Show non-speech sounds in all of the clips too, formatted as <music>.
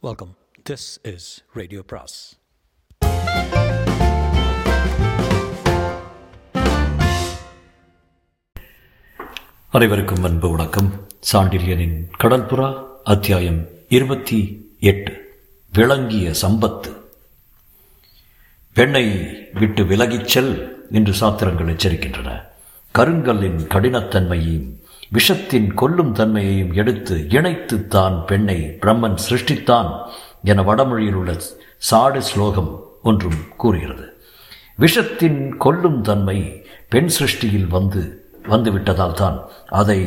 Welcome this is radio பிராஸ் அனைவருக்கும் அன்பு வணக்கம். சாண்டில்யனின் கடல்புறா அத்தியாயம் இருபத்தி எட்டு. விளங்கிய சம்பத்து. பெண்ணை விட்டு விலகிச் செல் என்று சாத்திரங்கள் எச்சரிக்கின்றன. கருங்கல்லின் கடினத்தன்மையையும் விஷத்தின் கொல்லும் தன்மையையும் எடுத்து இணைத்து தான் பெண்ணை பிரம்மன் சிருஷ்டித்தான் என வடமொழியில் உள்ள சாடு ஸ்லோகம் ஒன்றும் கூறுகிறது. விஷத்தின் கொல்லும் தன்மை பெண் சிருஷ்டியில் வந்து வந்துவிட்டதால் தான் அதை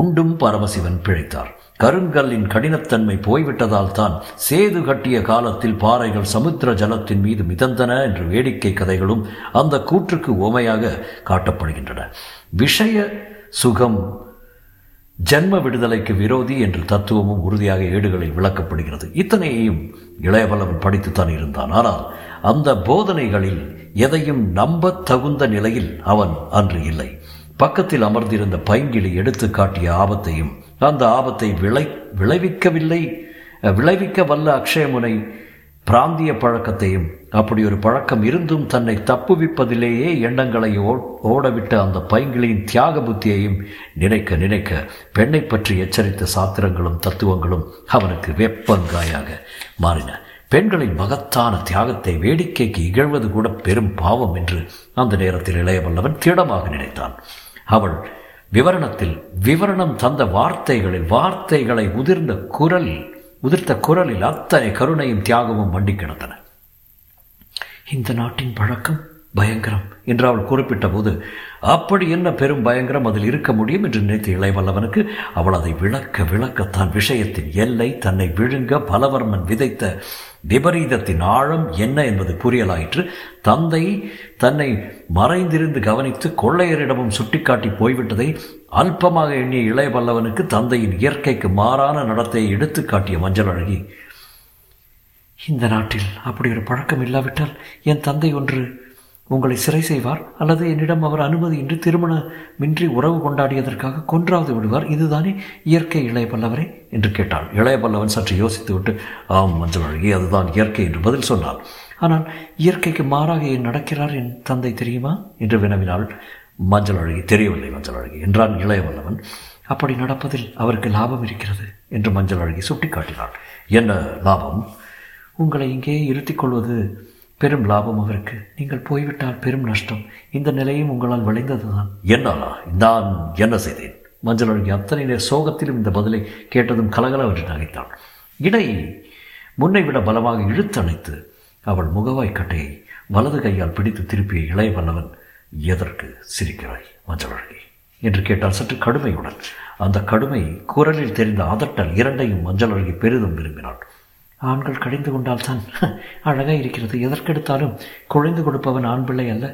உண்டும் பரமசிவன் பிழைத்தார். கருங்கல்லின் கடினத்தன்மை போய்விட்டதால் தான் சேது கட்டிய காலத்தில் பாறைகள் சமுத்திர ஜலத்தின் மீது மிதந்தன என்று வேடிக்கை கதைகளும் அந்த கூற்றுக்கு உவமையாக காட்டப்படுகின்றன. விஷய சுகம் ஜென்ம விடுதலைக்கு விரோதி என்ற தத்துவமும் உறுதியாக ஏடுகளில் விளக்கப்படுகிறது. இத்தனையையும் இளையவல்லவன் படித்துத்தான் இருந்தான். ஆனால் அந்த போதனைகளில் எதையும் நம்பத் தகுந்த நிலையில் அவன் அன்று இல்லை. பக்கத்தில் அமர்ந்திருந்த பைங்கிளி எடுத்து காட்டிய ஆபத்தையும் அந்த ஆபத்தை விளை விளைவிக்கவில்லை விளைவிக்க வல்ல அக்ஷயமுனை பிராந்திய பழக்கத்தையும் அப்படி ஒரு பழக்கம் இருந்தும் தன்னை தப்புவிப்பதிலேயே எண்ணங்களை ஓடவிட்ட அந்த பைங்கிளியின் தியாக புத்தியையும் நினைக்க நினைக்க பெண்ணை பற்றி எச்சரித்த சாத்திரங்களும் தத்துவங்களும் அவனுக்கு வெப்பங்காயாக மாறின. பெண்களின் மகத்தான தியாகத்தை வேடிக்கைக்கு இகழ்வது கூட பெரும் பாவம் என்று அந்த நேரத்தில் இளையவல்லவன் திடமாக நினைத்தான். அவள் விவரணத்தில் விவரணம் தந்த வார்த்தைகளில் வார்த்தைகளை உதிர்ந்த குரல் உதிர்த்த குரலில் அத்தனை கருணையும் தியாகமும் மண்டி கிடந்தன. இந்த நாட்டின் பழக்கம் பயங்கரம் என்று அவள் குறிப்பிட்ட போது அப்படி என்ன பெரும் பயங்கரம் அதில் இருக்க முடியும்? என்று நினைத்த இளைவல்லவனுக்கு அவள் அதை விளக்க விளக்கத்தான் விஷயத்தின் எல்லை தன்னை விழுங்க பலவர்மன் விதைத்த விபரீதத்தின் ஆழம் என்ன என்பது புரியலாயிற்று. தந்தை தன்னை மறைந்திருந்து கவனித்து கொள்ளையரிடமும் சுட்டிக்காட்டி போய்விட்டதை அல்பமாக எண்ணிய இளைய பல்லவனுக்கு தந்தையின் இயற்கைக்கு மாறான நடத்தையை எடுத்து காட்டிய மஞ்சள் அழகி இந்த நாட்டில் அப்படி ஒரு பழக்கம் இல்லாவிட்டால் என் தந்தை ஒன்று உங்களை சிறை செய்வார் அல்லது என்னிடம் அவர் அனுமதியின்றி திருமணமின்றி உறவு கொண்டாடியதற்காக கொன்றாவது விடுவார். இதுதானே இயற்கை இளைய பல்லவரே என்று கேட்டாள். இளைய பல்லவன் சற்று யோசித்துவிட்டு ஆம் மஞ்சள் அதுதான் இயற்கை என்று பதில் சொன்னாள். ஆனால் இயற்கைக்கு மாறாக ஏன் நடக்கிறார் என் தந்தை தெரியுமா? என்று வினவினாள். மஞ்சள் அழகி தெரியவில்லை மஞ்சள் அழகி என்றான் இளையவல்லவன் அப்படி நடப்பதில் அவருக்கு லாபம் இருக்கிறது என்று மஞ்சள் அழகி சுட்டிக்காட்டினாள். என்ன லாபம்? உங்களை இங்கே இருத்திக் கொள்வது பெரும் லாபம் அவருக்கு. நீங்கள் போய்விட்டால் பெரும் நஷ்டம். இந்த நிலையும் உங்களால் விளைந்ததுதான். என்னாலா? நான் என்ன செய்தேன்? மஞ்சள் அழகி அத்தனை நேர சோகத்திலும் இந்த பதிலை கேட்டதும் கலகலவென்று நகைத்தாள் இடை முன்னை விட பலமாக இழுத்தணைத்து அவள் முகவாய் கட்டையை வலது கையால் பிடித்து திருப்பிய இளைய வல்லவன் எதற்கு சிரிக்கிறாய் மஞ்சள் அழகி? என்று கேட்டால் சற்று கடுமையுடன். அந்த கடுமை குரலில் தெரிந்த அதட்டல் இரண்டையும் மஞ்சள் அழகி பெரிதும் விரும்பினாள். ஆண்கள் கடிந்து கொண்டால்தான் <laughs> அழகாக இருக்கிறது. எதற்கெடுத்தாலும் குழைந்து கொடுப்பவன் ஆண் பிள்ளை அல்ல.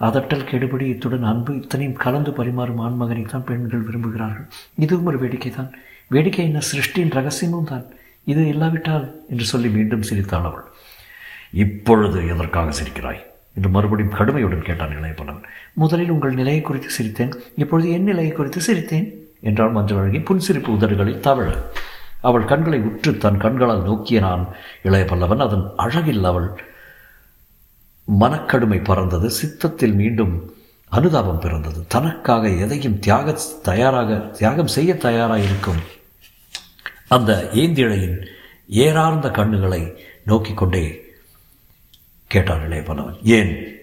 அதட்டல் கெடுபடி இத்துடன் அன்பு இத்தனையும் கலந்து பரிமாறும் ஆண்மகனை தான் பெண்கள் விரும்புகிறார்கள். இதுவும் ஒரு வேடிக்கை தான். வேடிக்கை என்ன? சிருஷ்டியின் ரகசியமும் தான். இது இல்லாவிட்டால் என்று சொல்லி மீண்டும் சிரித்தாள் அவள். இப்பொழுது எதற்காக சிரிக்கிறாய்? என்று மறுபடியும் கடுமையுடன் கேட்டான் இளையப்பனவன் முதலில் உங்கள் நிலையை குறித்து சிரித்தேன். இப்பொழுது என் நிலையை குறித்து சிரித்தேன் என்றால் மஞ்சள் அழகி. புன்சிரிப்பு உதடுகளில் தவழ. அவள் கண்களை உற்று தன் கண்களால் நோக்கிய நான் இளைய பல்லவன் அதன் அழகில் அவள் மனக்கடுமை பறந்தது. சித்தத்தில் மீண்டும் அனுதாபம் பிறந்தது. தனக்காக எதையும் தியாக தயாராக தியாகம் செய்ய தயாராக இருக்கும் அந்த ஏந்திழையின் ஏறார்ந்த கண்ணுகளை நோக்கி கொண்டே கேட்டார் இளைய பல்லவன் ஏன்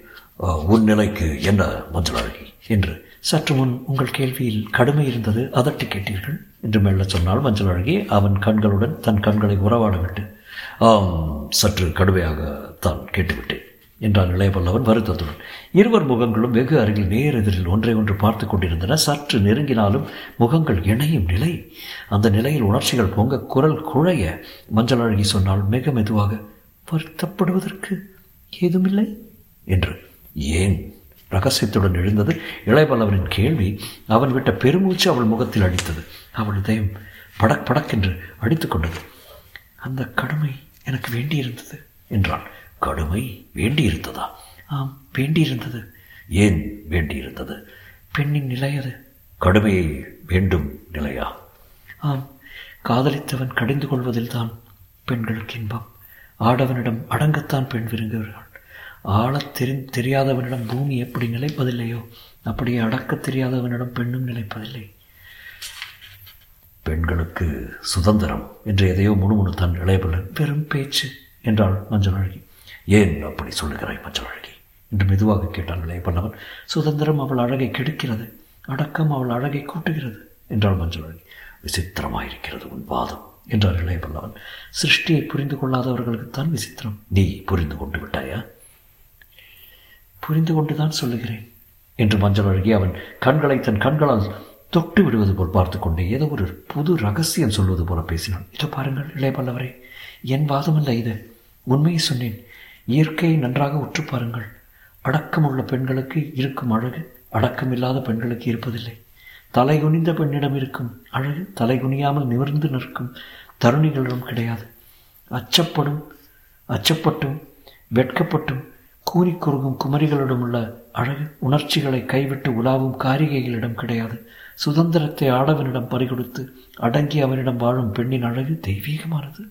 உன் நிலைக்கு என்ன மஞ்சள் என்று சற்று முன் உங்கள் கேள்வியில் கடுமை இருந்தது அதட்டி கேட்டீர்கள் என்று மெல்ல சொன்னால் மஞ்சள் அழகி அவன் கண்களுடன் தன் கண்களை உறவாட விட்டு ஆம் சற்று கடுமையாகத்தான் கேட்டுவிட்டேன் என்றான் இளையபல்லவன் வருத்தத்துடன். இருவர் முகங்களும் வெகு அருகில் நேர் எதிரில் ஒன்றை ஒன்று பார்த்து கொண்டிருந்தன. சற்று நெருங்கினாலும் முகங்கள் இணையும் நிலை. அந்த நிலையில் உணர்ச்சிகள் பொங்க குரல் குழைய மஞ்சள் அழகி சொன்னால் மிக மெதுவாக வருத்தப்படுவதற்கு ஏதுமில்லை? என்று. ஏன்? ரகசியத்துடன் எழுந்தது. இளையபல்லவனின் கேள்வி அவன் விட்ட பெருமூச்சு அவள் முகத்தில் அடித்தது. அவள் இதயம் படக் படக்கென்று அடித்து கொண்டது. அந்த கடுமை எனக்கு வேண்டியிருந்தது என்றான். கடுமை வேண்டியிருந்ததா? ஆம் வேண்டியிருந்தது. ஏன் வேண்டியிருந்தது? பெண்ணின் நிலை அது. கடுமையை வேண்டும் நிலையா? ஆம் காதலித்தவன் கடிந்து கொள்வதில்தான் பெண்களுக்கு இன்பம். ஆடவனிடம் அடங்கத்தான் பெண் விரும்புகிறார்கள் ஆழத் தெரி தெரியாதவனிடம் பூமி எப்படி நிலைப்பதில்லையோ அப்படியே அடக்கத் தெரியாதவனிடம் பெண்ணும் நிலைப்பதில்லை. பெண்களுக்கு சுதந்திரம் என்று எதையோ முணுமுணுத்தான் இளையபல்லன் பெரும் பேச்சு என்றாள் மஞ்சள் அழகி. ஏன் அப்படி சொல்லுகிறாய் மஞ்சள் அழகி? என்று மெதுவாக கேட்டான் இளையபல்லவன் சுதந்திரம் அவள் அழகை கெடுக்கிறது அடக்கம் அவள் அழகை கூட்டுகிறது என்றாள் மஞ்சள் அழகி. விசித்திரமாயிருக்கிறது உன் வாதம் என்றார் இளையபல்லவன் சிருஷ்டியை புரிந்து கொள்ளாதவர்களுக்குத்தான் விசித்திரம். நீ புரிந்து கொண்டு விட்டாயா? புரிந்து கொண்டுதான் சொல்லுகிறேன். என்று மஞ்சள் அழகி அவன் கண்களை தன் கண்களால் தொட்டு விடுவது போல் பார்த்து கொண்டே ஏதோ ஒரு புது ரகசியம் சொல்வது போல பேசினான். இதோ பாருங்கள் இளையபல்லவரே என் வாதமல்ல இது. உண்மையை சொன்னேன். இயற்கையை நன்றாக உற்று பாருங்கள். அடக்கமுள்ள பெண்களுக்கு இருக்கும் அழகு அடக்கமில்லாத பெண்களுக்கு இருப்பதில்லை. தலை குனிந்த பெண்ணிடம் இருக்கும் அழகு தலை குனியாமல் நிமிர்ந்து நிற்கும் தருணிகளிடம் கிடையாது. அச்சப்படும் அச்சப்பட்டும் வெட்கப்பட்டும் கூறிக்குறுகும் குமரிகளிடம் உள்ள அழகு உணர்ச்சிகளை கைவிட்டு உலாவும் காரிகைகளிடம் கிடையாது. சுதந்திரத்தை ஆடவனிடம் பறிகொடுத்து அடங்கி அவனிடம் வாழும் பெண்ணின் அழகு தெய்வீகமானது.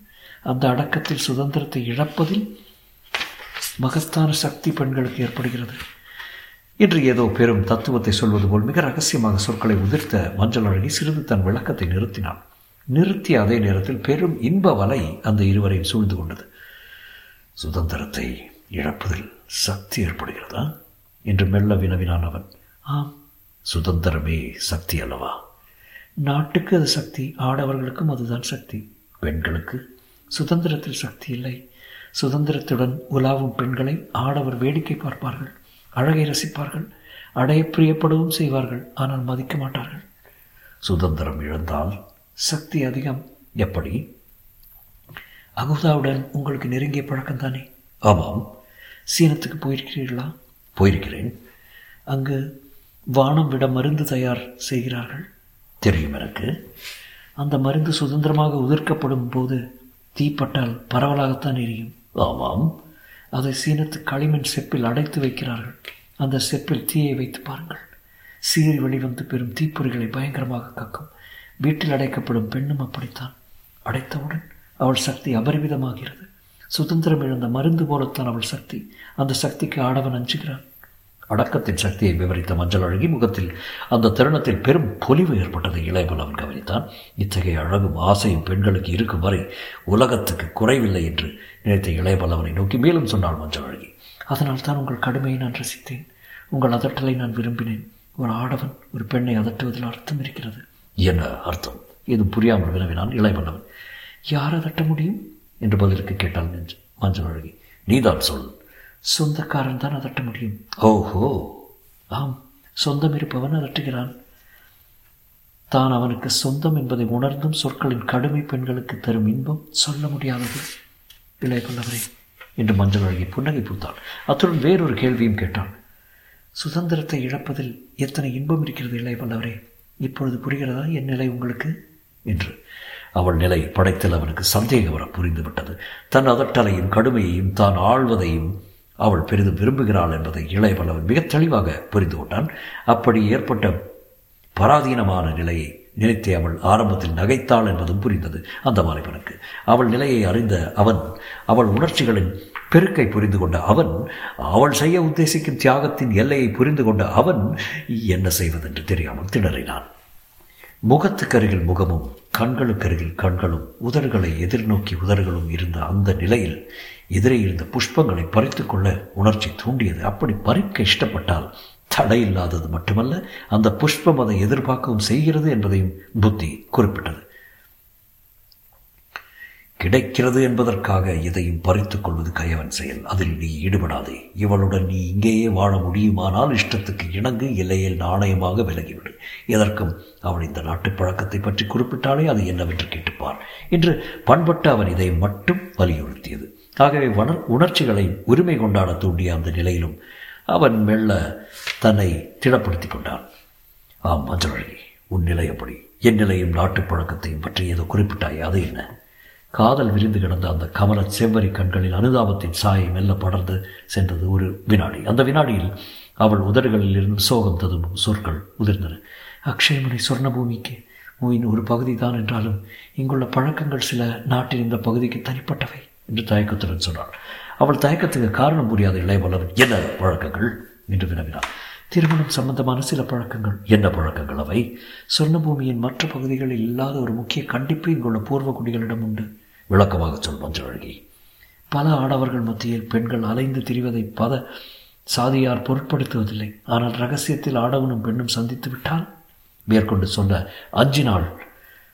அந்த அடக்கத்தில் சுதந்திரத்தை இழப்பதில் மகத்தான சக்தி பெண்களுக்கு ஏற்படுகிறது. இன்று ஏதோ பெரும் தத்துவத்தை சொல்வது போல் மிக ரகசியமாக சொற்களை உதிர்த்த மஞ்சள் அழகி சிறிது தன் விளக்கத்தை நிறுத்தினான். நிறுத்திய அதே நேரத்தில் பெரும் இன்ப வலை அந்த இருவரையும் சூழ்ந்து கொண்டது. சுதந்திரத்தை இழப்பதில் சக்தி ஏற்படுகிறதா? என்று மெல்ல வினவினான் அவன். ஆம். சுதந்திரமே சக்தி அல்லவா? நாட்டுக்கு அது சக்தி ஆடவர்களுக்கும் அதுதான் சக்தி. பெண்களுக்கு? சுதந்திரத்தில் சக்தி இல்லை. சுதந்திரத்துடன் உலாவும் பெண்களை ஆடவர் வேடிக்கை பார்ப்பார்கள் அழகை ரசிப்பார்கள் அடைய பிரியப்படவும் செய்வார்கள் ஆனால் மதிக்க மாட்டார்கள். சுதந்திரம் இழந்தால் சக்தி அதிகம். எப்படி? அகுதாவுடன் உங்களுக்கு நெருங்கிய பழக்கம் தானே ஆமாம். சீனத்துக்கு போயிருக்கிறீர்களா? போயிருக்கிறேன். அங்கு வானம் விட மருந்து தயார் செய்கிறார்கள். தெரியும் எனக்கு. அந்த மருந்து சுதந்திரமாக உதிர்க்கப்படும் போது தீப்பட்டால் பரவலாகத்தான் எரியும். ஆமாம். அதை சீனத்து களிமண் செப்பில் அடைத்து வைக்கிறார்கள். அந்த செப்பில் தீயை வைத்து பாருங்கள். சீறி வெளிவந்து பெறும் தீப்பொறிகளை பயங்கரமாக கக்கும். வீட்டில் அடைக்கப்படும் பெண்ணும் அப்படித்தான். அடைத்தவுடன் அவள் சக்தி அபரிமிதமாகிறது. சுதந்திரம் இழந்த மருந்து போலத்தான் அவள் சக்தி. அந்த சக்திக்கு ஆடவன் அஞ்சுகிறான். அடக்கத்தின் சக்தியை விவரித்த மஞ்சள் அழகி முகத்தில் அந்த தருணத்தில் பெரும் பொலிவு ஏற்பட்டதை அவன் கவனித்தான். இத்தகைய அழகும் ஆசையும் பெண்களுக்கு இருக்கும் வரை உலகத்துக்கு குறைவில்லை என்று நினைத்த இளையபலவனை நோக்கி மேலும் சொன்னாள் மஞ்சள் அழகி. அதனால் தான் உங்கள் கடுமையை நான் ரசித்தேன். உங்கள் அதட்டலை நான் விரும்பினேன். ஒரு ஆடவன் ஒரு பெண்ணை அதட்டுவதில் அர்த்தம் இருக்கிறது. என்ன அர்த்தம்? எதுவும் புரியாமல் வினவினான் இளையபல்லவன் யார் அதட்ட முடியும்? என்று பதிலுக்கு கேட்டாள் நெஞ்சு மஞ்சள் அழகி. நீதான் சொல். சொந்தக்காரன் தான் அதட்ட முடியும். ஓஹோ. ஆம். சொந்தம் இருப்பவன் அதட்டுகிறான். தான் அவனுக்கு சொந்தம் என்பதை உணர்ந்தும் சொற்களின் கடுமை பெண்களுக்கு தரும் இன்பம் சொல்ல முடியாதது. இளைய பல்லவரே என்று மஞ்சள் அழகி புன்னகை பூத்தாள். அத்துடன் வேறொரு கேள்வியும் கேட்டாள். சுதந்திரத்தை இழப்பதில் எத்தனை இன்பம் இருக்கிறது இளைய பல்லவரே இப்பொழுது புரிகிறதா? என் நிலை உங்களுக்கு? என்று. அவள் நிலை படைத்தல் அவனுக்கு சந்தேகம் வர புரிந்துவிட்டது. தன் அதட்டலையும் கடுமையையும் தான் ஆழ்வதையும் அவள் பெரிதும் விரும்புகிறாள் என்பதை இளையவல்லவன் மிக தெளிவாக புரிந்து கொண்டான். அப்படி ஏற்பட்ட பராதீனமான நிலையை நினைத்தே அவள் ஆரம்பத்தில் நகைத்தாள் என்பதும் புரிந்தது அந்த வாலிபனுக்கு அவள் நிலையை அறிந்த அவன் அவள் உணர்ச்சிகளின் பெருக்கை புரிந்து கொண்ட அவன் அவள் செய்ய உத்தேசிக்கும் தியாகத்தின் எல்லையை புரிந்து கொண்ட அவன் என்ன செய்வதென்று தெரியாமல் திணறினான். முகத்துக்கருகில் முகமும் கண்களுக்கருகில் கண்களும் உதடுகளை எதிர்நோக்கி உதடுகளும் இருந்த அந்த நிலையில் எதிரே இருந்த புஷ்பங்களை பறித்துக்கொள்ள உணர்ச்சி தூண்டியது. அப்படி பறிக்க இஷ்டப்பட்டால் தடையில்லாதது மட்டுமல்ல அந்த புஷ்பம் அதை எதிர்பார்க்கவும் செய்கிறது என்பதையும் புத்தி குறிப்பிட்டது. கிடைக்கிறது என்பதற்காக எதையும் பறித்துக் கொள்வது கயவன் செயல். அதில் நீ ஈடுபடாதே. இவளுடன் நீ இங்கேயே வாழ முடியுமானால் இஷ்டத்துக்கு இணங்கு இல்லையில் நாணயமாக விலகிவிடு. எதற்கும் அவள் இந்த நாட்டு பழக்கத்தை பற்றி குறிப்பிட்டாலே அது என்னவென்று கேட்டுப்பார். என்று பண்பட்டு அவன் இதை மட்டும் வலியுறுத்தியது. ஆகவே வன உணர்ச்சிகளை உரிமை கொண்டாட தூண்டிய அந்த நிலையிலும் அவன் மெல்ல தன்னை திடப்படுத்தி கொண்டான். ஆம் மஞ்சள் உன் நிலை எப்படி? என் நிலையும் நாட்டு பழக்கத்தையும் பற்றி ஏதோ குறிப்பிட்டாய்? அது என்ன? காதல் விரிந்து கிடந்த அந்த கமல செவ்வரி கண்களில் அனுதாபத்தின் சாயை மெல்ல படர்ந்து சென்றது ஒரு வினாடி. அந்த வினாடியில் அவள் உதடுகளில் இருந்து சோகம் ததும்பும் சொற்கள் உதிர்ந்தன. அக்ஷயமணி சொர்ணபூமிக்கு. மூவின் ஒரு பகுதி தான் என்றாலும் இங்குள்ள பழக்கங்கள் சில நாட்டின் இந்த பகுதிக்கு தனிப்பட்டவை என்று தயக்கத்துடன் சொன்னாள். அவள் தயக்கத்துக்கு காரணம் புரியாத இளையவளவன் என்ன பழக்கங்கள்? என்று வினவினார் திருமணம் சம்பந்தமான சில பழக்கங்கள். என்ன பழக்கங்கள் அவை? சொர்ணபூமியின் மற்ற பகுதிகளில் இல்லாத ஒரு முக்கிய கண்டிப்பு இங்குள்ள பூர்வ குடிகளிடம் உண்டு. விளக்கமாக சொல் மஞ்சள் பல ஆடவர்கள் மத்தியில் பெண்கள் அலைந்து திரிவதை பத சாதியார் பொருட்படுத்துவதில்லை. ஆனால் ரகசியத்தில் ஆடவனும் பெண்ணும் சந்தித்து விட்டால்? மேற்கொண்டு சொன்ன அஞ்சு நாள்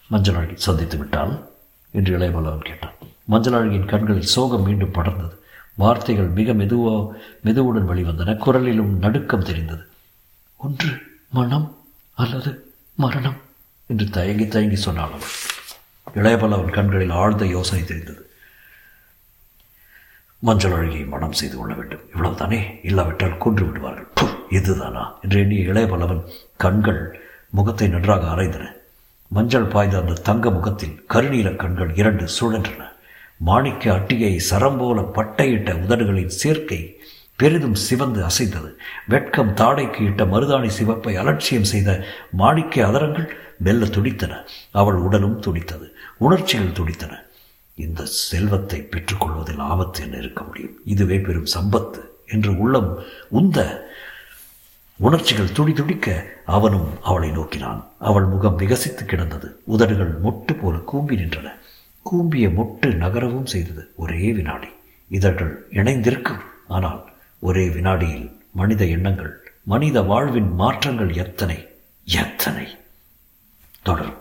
மஞ்சள் அழகி சந்தித்து விட்டால்? என்று இளையவல்லவன் கேட்டான். மஞ்சள் அழகியின் கண்களில் சோகம் மீண்டும் படர்ந்தது. வார்த்தைகள் மிக மெதுவோ மெதுவுடன் வெளிவந்தன. குரலிலும் நடுக்கம் தெரிந்தது. ஒன்று மனம் அல்லது மரணம்? என்று தயங்கி தயங்கி சொன்னாள் அவள் இளையபல்லவன் கண்களில் ஆழ்ந்த யோசனை தெரிந்தது. மஞ்சள் அழகியை மனம் செய்து கொள்ள வேண்டும். இவ்வளவுதானே? இல்லாவிட்டால் கொன்று விடுவார்கள். இதுதானா? என்று எண்ணிய இளையபல்லவன் கண்கள் முகத்தை நன்றாக அரைந்தன மஞ்சள் பாய்ந்த அந்த தங்க முகத்தில் கருநீல கண்கள் இரண்டு சுழன்றன. மாணிக்க அட்டிகை சரம்போல பட்டையிட்ட உதடுகளின் சேர்க்கை பெரிதும் சிவந்து அசைந்தது வெட்கம் தாடைக்கு இட்ட மருதாணி சிவப்பை அலட்சியம் செய்த மாணிக்க அதரங்கள் மெல்ல துடித்தன. அவள் உடலும் துடித்தது. உணர்ச்சிகள் துடித்தன. இந்த செல்வத்தை பெற்றுக்கொள்வதில் ஆபத்து என்ன இருக்க முடியும்? இதுவே பெரும் சம்பத்து என்று உள்ளம் உந்த உணர்ச்சிகள் துடி துடிக்க அவனும் அவளை நோக்கினான். அவள் முகம் விகசித்து கிடந்தது. உதடுகள் மொட்டு போல கூம்பி நின்றன. கூம்பிய மொட்டு நகரவும் செய்தது. ஒரே வினாடி. இதழ்கள் இணைந்திருக்கும். ஆனால் ஒரே வினாடியில் மனித எண்ணங்கள் மனித வாழ்வின் மாற்றங்கள் எத்தனை? எத்தனை? தொடரும்.